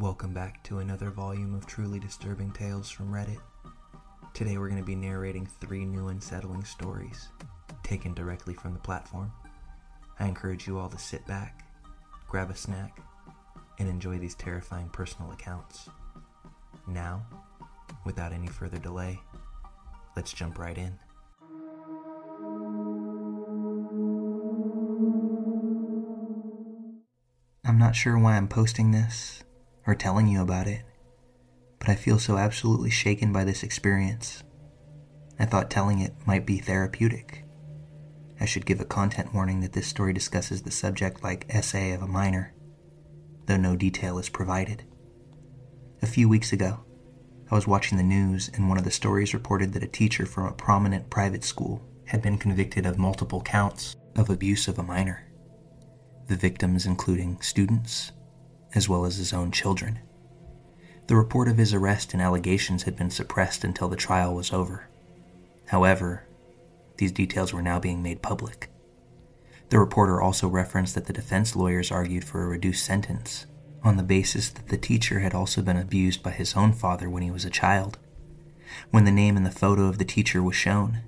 Welcome back to another volume of truly disturbing tales from Reddit. Today we're going to be narrating three new unsettling stories, taken directly from the platform. I encourage you all to sit back, grab a snack, and enjoy these terrifying personal accounts. Now, without any further delay, let's jump right in. I'm not sure why I'm posting this or telling you about it, but I feel so absolutely shaken by this experience. I thought telling it might be therapeutic. I should give a content warning that this story discusses the subject like SA of a minor, though no detail is provided. A few weeks ago, I was watching the news and one of the stories reported that a teacher from a prominent private school had been convicted of multiple counts of abuse of a minor. The victims including students, as well as his own children. The report of his arrest and allegations had been suppressed until the trial was over. However, these details were now being made public. The reporter also referenced that the defense lawyers argued for a reduced sentence on the basis that the teacher had also been abused by his own father when he was a child. When the name and the photo of the teacher was shown,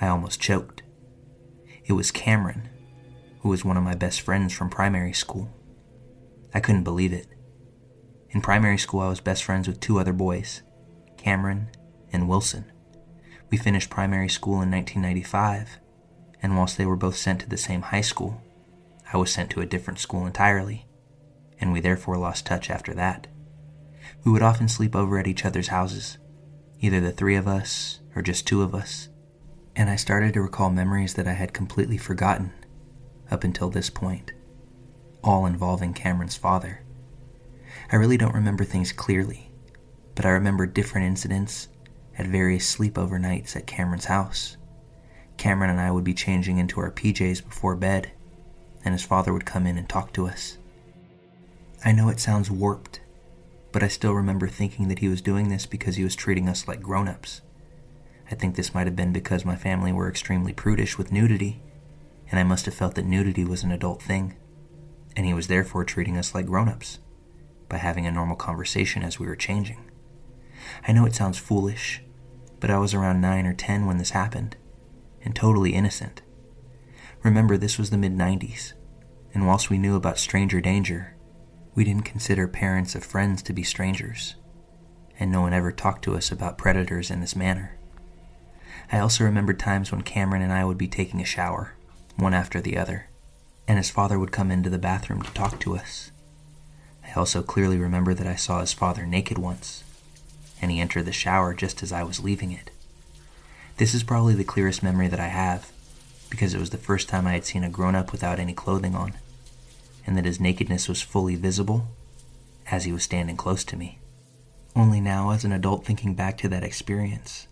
I almost choked. It was Cameron, who was one of my best friends from primary school. I couldn't believe it. In primary school, I was best friends with two other boys, Cameron and Wilson. We finished primary school in 1995, and whilst they were both sent to the same high school, I was sent to a different school entirely, and we therefore lost touch after that. We would often sleep over at each other's houses, either the three of us or just two of us, and I started to recall memories that I had completely forgotten up until this point all involving Cameron's father. I really don't remember things clearly, but I remember different incidents at various sleepover nights at Cameron's house. Cameron and I would be changing into our PJs before bed, and his father would come in and talk to us. I know it sounds warped, but I still remember thinking that he was doing this because he was treating us like grown ups. I think this might have been because my family were extremely prudish with nudity, and I must have felt that nudity was an adult thing and he was therefore treating us like grown ups by having a normal conversation as we were changing. I know it sounds foolish, but I was around 9 or 10 when this happened, and totally innocent. Remember, this was the mid 90s, and whilst we knew about stranger danger, we didn't consider parents of friends to be strangers, and no one ever talked to us about predators in this manner. I also remember times when Cameron and I would be taking a shower, one after the other and his father would come into the bathroom to talk to us. I also clearly remember that I saw his father naked once, and he entered the shower just as I was leaving it. This is probably the clearest memory that I have, because it was the first time I had seen a grown up without any clothing on, and that his nakedness was fully visible as he was standing close to me. Only now, as an adult thinking back to that experience,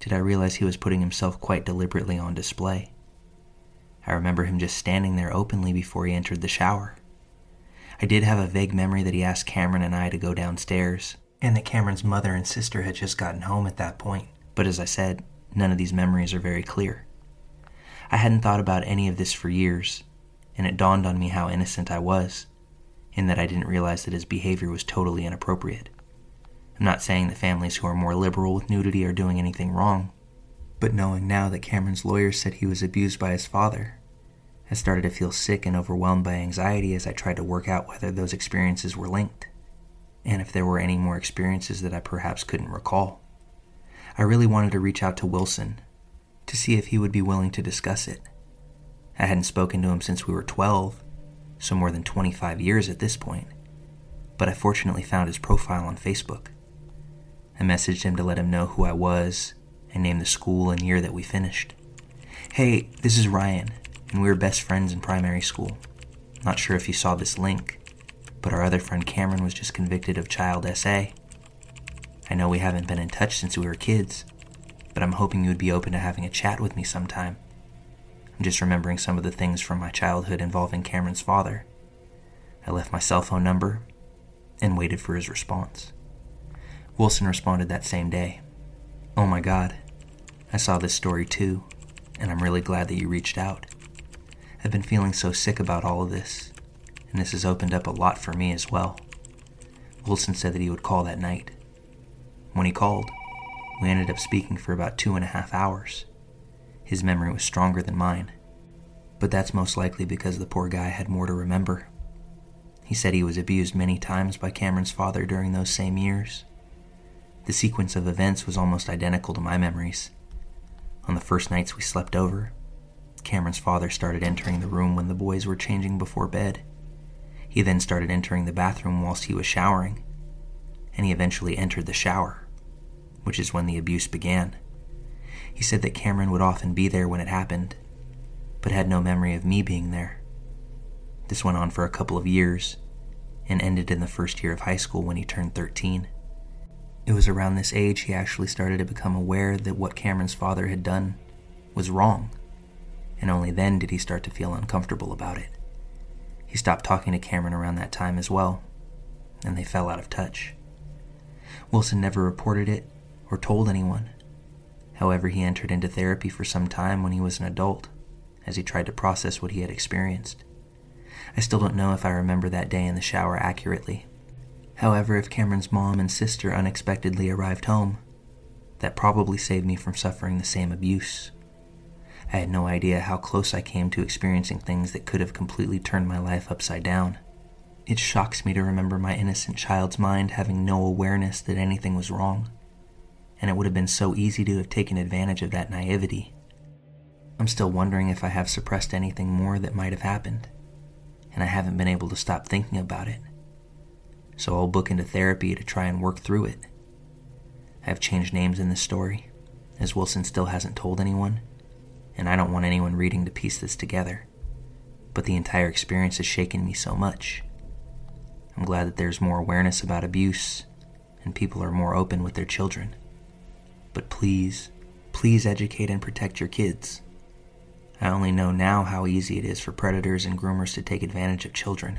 did I realize he was putting himself quite deliberately on display. I remember him just standing there openly before he entered the shower. I did have a vague memory that he asked Cameron and I to go downstairs, and that Cameron's mother and sister had just gotten home at that point. But as I said, none of these memories are very clear. I hadn't thought about any of this for years, and it dawned on me how innocent I was, in that I didn't realize that his behavior was totally inappropriate. I'm not saying that families who are more liberal with nudity are doing anything wrong, but knowing now that Cameron's lawyer said he was abused by his father, I started to feel sick and overwhelmed by anxiety as I tried to work out whether those experiences were linked, and if there were any more experiences that I perhaps couldn't recall. I really wanted to reach out to Wilson to see if he would be willing to discuss it. I hadn't spoken to him since we were 12, so more than 25 years at this point, but I fortunately found his profile on Facebook. I messaged him to let him know who I was and name the school and year that we finished. Hey, this is Ryan, and we were best friends in primary school. Not sure if you saw this link, but our other friend Cameron was just convicted of child SA. I know we haven't been in touch since we were kids, but I'm hoping you would be open to having a chat with me sometime. I'm just remembering some of the things from my childhood involving Cameron's father. I left my cell phone number and waited for his response. Wilson responded that same day. Oh my god, I saw this story too, and I'm really glad that you reached out. I've been feeling so sick about all of this, and this has opened up a lot for me as well. Wilson said that he would call that night. When he called, we ended up speaking for about two and a half hours. His memory was stronger than mine, but that's most likely because the poor guy had more to remember. He said he was abused many times by Cameron's father during those same years. The sequence of events was almost identical to my memories. On the first nights we slept over, Cameron's father started entering the room when the boys were changing before bed. He then started entering the bathroom whilst he was showering, and he eventually entered the shower, which is when the abuse began. He said that Cameron would often be there when it happened, but had no memory of me being there. This went on for a couple of years and ended in the first year of high school when he turned 13. It was around this age he actually started to become aware that what Cameron's father had done was wrong, and only then did he start to feel uncomfortable about it. He stopped talking to Cameron around that time as well, and they fell out of touch. Wilson never reported it or told anyone. However, he entered into therapy for some time when he was an adult, as he tried to process what he had experienced. I still don't know if I remember that day in the shower accurately. However, if Cameron's mom and sister unexpectedly arrived home, that probably saved me from suffering the same abuse. I had no idea how close I came to experiencing things that could have completely turned my life upside down. It shocks me to remember my innocent child's mind having no awareness that anything was wrong, and it would have been so easy to have taken advantage of that naivety. I'm still wondering if I have suppressed anything more that might have happened and I haven't been able to stop thinking about it. So I'll book into therapy to try and work through it. I have changed names in this story, as Wilson still hasn't told anyone, and I don't want anyone reading to piece this together. But the entire experience has shaken me so much. I'm glad that there's more awareness about abuse and people are more open with their children. But please, please educate and protect your kids. I only know now how easy it is for predators and groomers to take advantage of children.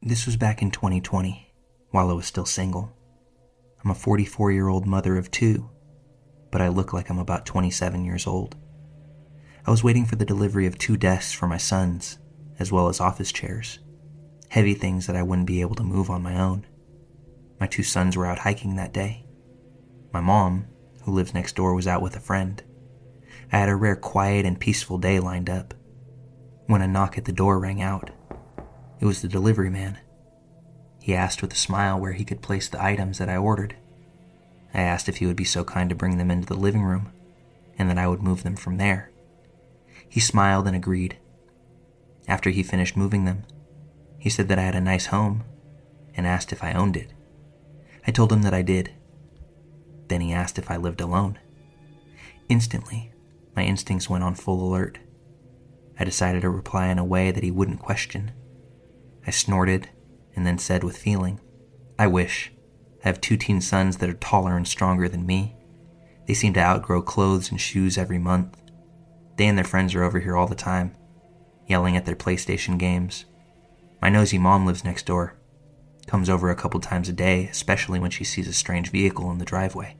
This was back in 2020, while I was still single. I'm a 44 year old mother of two, but I look like I'm about 27 years old. I was waiting for the delivery of two desks for my sons, as well as office chairs, heavy things that I wouldn't be able to move on my own. My two sons were out hiking that day. My mom, who lives next door, was out with a friend. I had a rare quiet and peaceful day lined up when a knock at the door rang out. It was the delivery man. He asked with a smile where he could place the items that I ordered. I asked if he would be so kind to bring them into the living room and that I would move them from there. He smiled and agreed. After he finished moving them, he said that I had a nice home and asked if I owned it. I told him that I did. Then he asked if I lived alone. Instantly, my instincts went on full alert. I decided to reply in a way that he wouldn't question. I snorted and then said with feeling, I wish. I have two teen sons that are taller and stronger than me. They seem to outgrow clothes and shoes every month. They and their friends are over here all the time, yelling at their PlayStation games. My nosy mom lives next door, comes over a couple times a day, especially when she sees a strange vehicle in the driveway.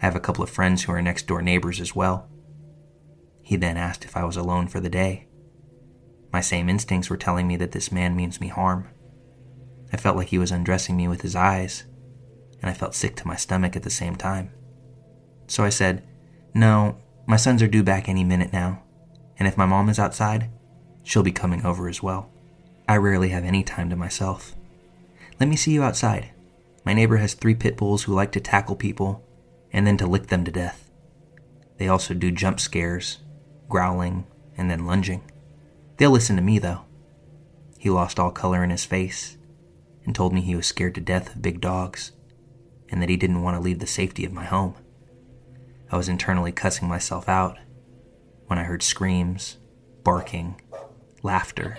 I have a couple of friends who are next door neighbors as well. He then asked if I was alone for the day. My same instincts were telling me that this man means me harm. I felt like he was undressing me with his eyes, and I felt sick to my stomach at the same time. So I said, No, My sons are due back any minute now, and if my mom is outside, she'll be coming over as well. I rarely have any time to myself. Let me see you outside. My neighbor has three pit bulls who like to tackle people and then to lick them to death. They also do jump scares, growling, and then lunging. They'll listen to me, though. He lost all color in his face and told me he was scared to death of big dogs and that he didn't want to leave the safety of my home. I was internally cussing myself out when I heard screams, barking, laughter,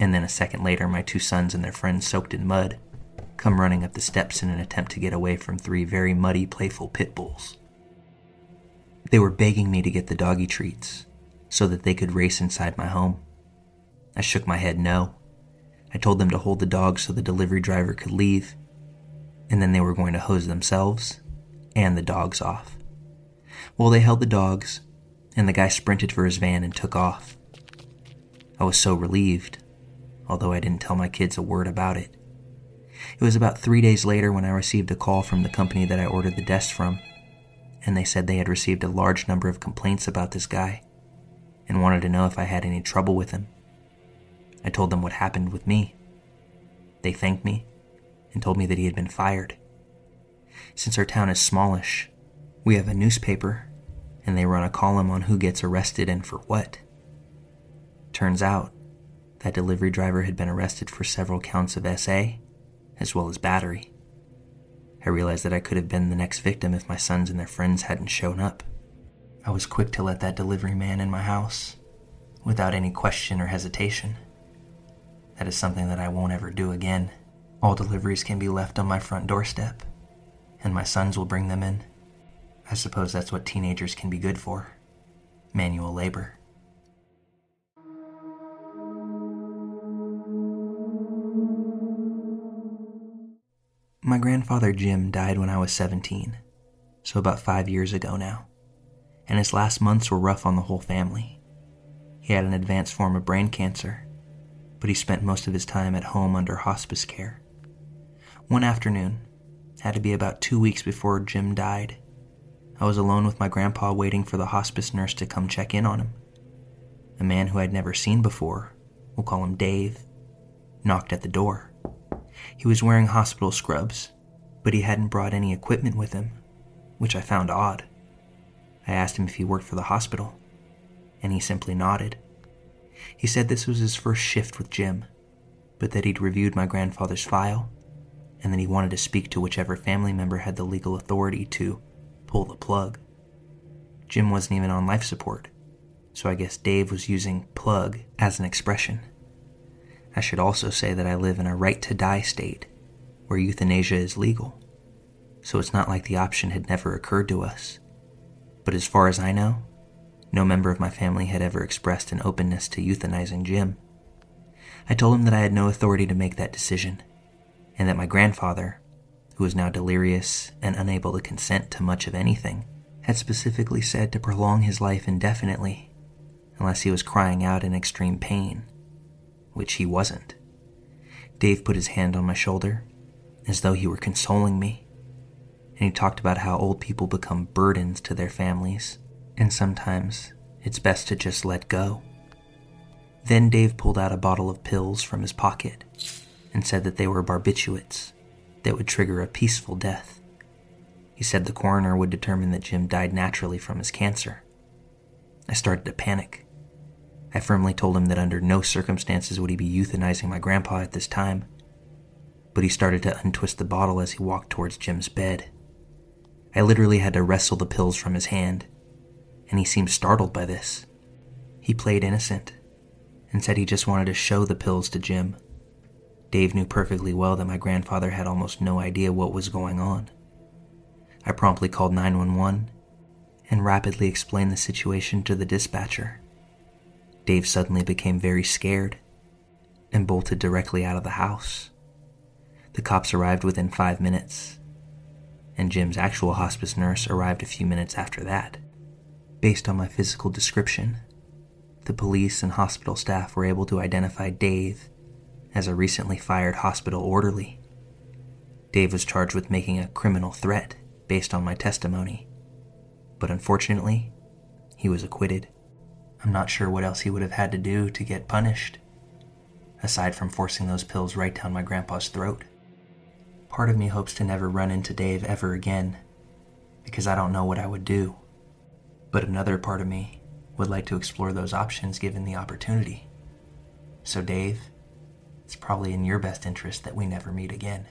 and then a second later, my two sons and their friends soaked in mud come running up the steps in an attempt to get away from three very muddy, playful pit bulls. They were begging me to get the doggy treats so that they could race inside my home. I shook my head no. I told them to hold the dogs so the delivery driver could leave, and then they were going to hose themselves and the dogs off. Well, they held the dogs, and the guy sprinted for his van and took off. I was so relieved, although I didn't tell my kids a word about it. It was about three days later when I received a call from the company that I ordered the desk from, and they said they had received a large number of complaints about this guy and wanted to know if I had any trouble with him. I told them what happened with me. They thanked me and told me that he had been fired. Since our town is smallish, we have a newspaper and they run a column on who gets arrested and for what. Turns out, that delivery driver had been arrested for several counts of SA, as well as battery. I realized that I could have been the next victim if my sons and their friends hadn't shown up. I was quick to let that delivery man in my house, without any question or hesitation. That is something that I won't ever do again. All deliveries can be left on my front doorstep, and my sons will bring them in. I suppose that's what teenagers can be good for manual labor. My grandfather Jim died when I was 17, so about five years ago now, and his last months were rough on the whole family. He had an advanced form of brain cancer, but he spent most of his time at home under hospice care. One afternoon, had to be about two weeks before Jim died, I was alone with my grandpa waiting for the hospice nurse to come check in on him. A man who I'd never seen before, we'll call him Dave, knocked at the door. He was wearing hospital scrubs, but he hadn't brought any equipment with him, which I found odd. I asked him if he worked for the hospital, and he simply nodded. He said this was his first shift with Jim, but that he'd reviewed my grandfather's file, and that he wanted to speak to whichever family member had the legal authority to pull the plug. Jim wasn't even on life support, so I guess Dave was using plug as an expression. I should also say that I live in a right to die state where euthanasia is legal, so it's not like the option had never occurred to us. But as far as I know, no member of my family had ever expressed an openness to euthanizing Jim. I told him that I had no authority to make that decision, and that my grandfather, who was now delirious and unable to consent to much of anything, had specifically said to prolong his life indefinitely, unless he was crying out in extreme pain, which he wasn't. Dave put his hand on my shoulder, as though he were consoling me, and he talked about how old people become burdens to their families, and sometimes it's best to just let go. Then Dave pulled out a bottle of pills from his pocket and said that they were barbiturates that would trigger a peaceful death. He said the coroner would determine that Jim died naturally from his cancer. I started to panic. I firmly told him that under no circumstances would he be euthanizing my grandpa at this time, but he started to untwist the bottle as he walked towards Jim's bed. I literally had to wrestle the pills from his hand, and he seemed startled by this. He played innocent and said he just wanted to show the pills to Jim Dave knew perfectly well that my grandfather had almost no idea what was going on. I promptly called 911 and rapidly explained the situation to the dispatcher. Dave suddenly became very scared and bolted directly out of the house. The cops arrived within five minutes, and Jim's actual hospice nurse arrived a few minutes after that. Based on my physical description, the police and hospital staff were able to identify Dave as a recently fired hospital orderly. Dave was charged with making a criminal threat based on my testimony, but unfortunately, he was acquitted. I'm not sure what else he would have had to do to get punished, aside from forcing those pills right down my grandpa's throat. Part of me hopes to never run into Dave ever again, because I don't know what I would do. But another part of me would like to explore those options given the opportunity. So, Dave, it's probably in your best interest that we never meet again.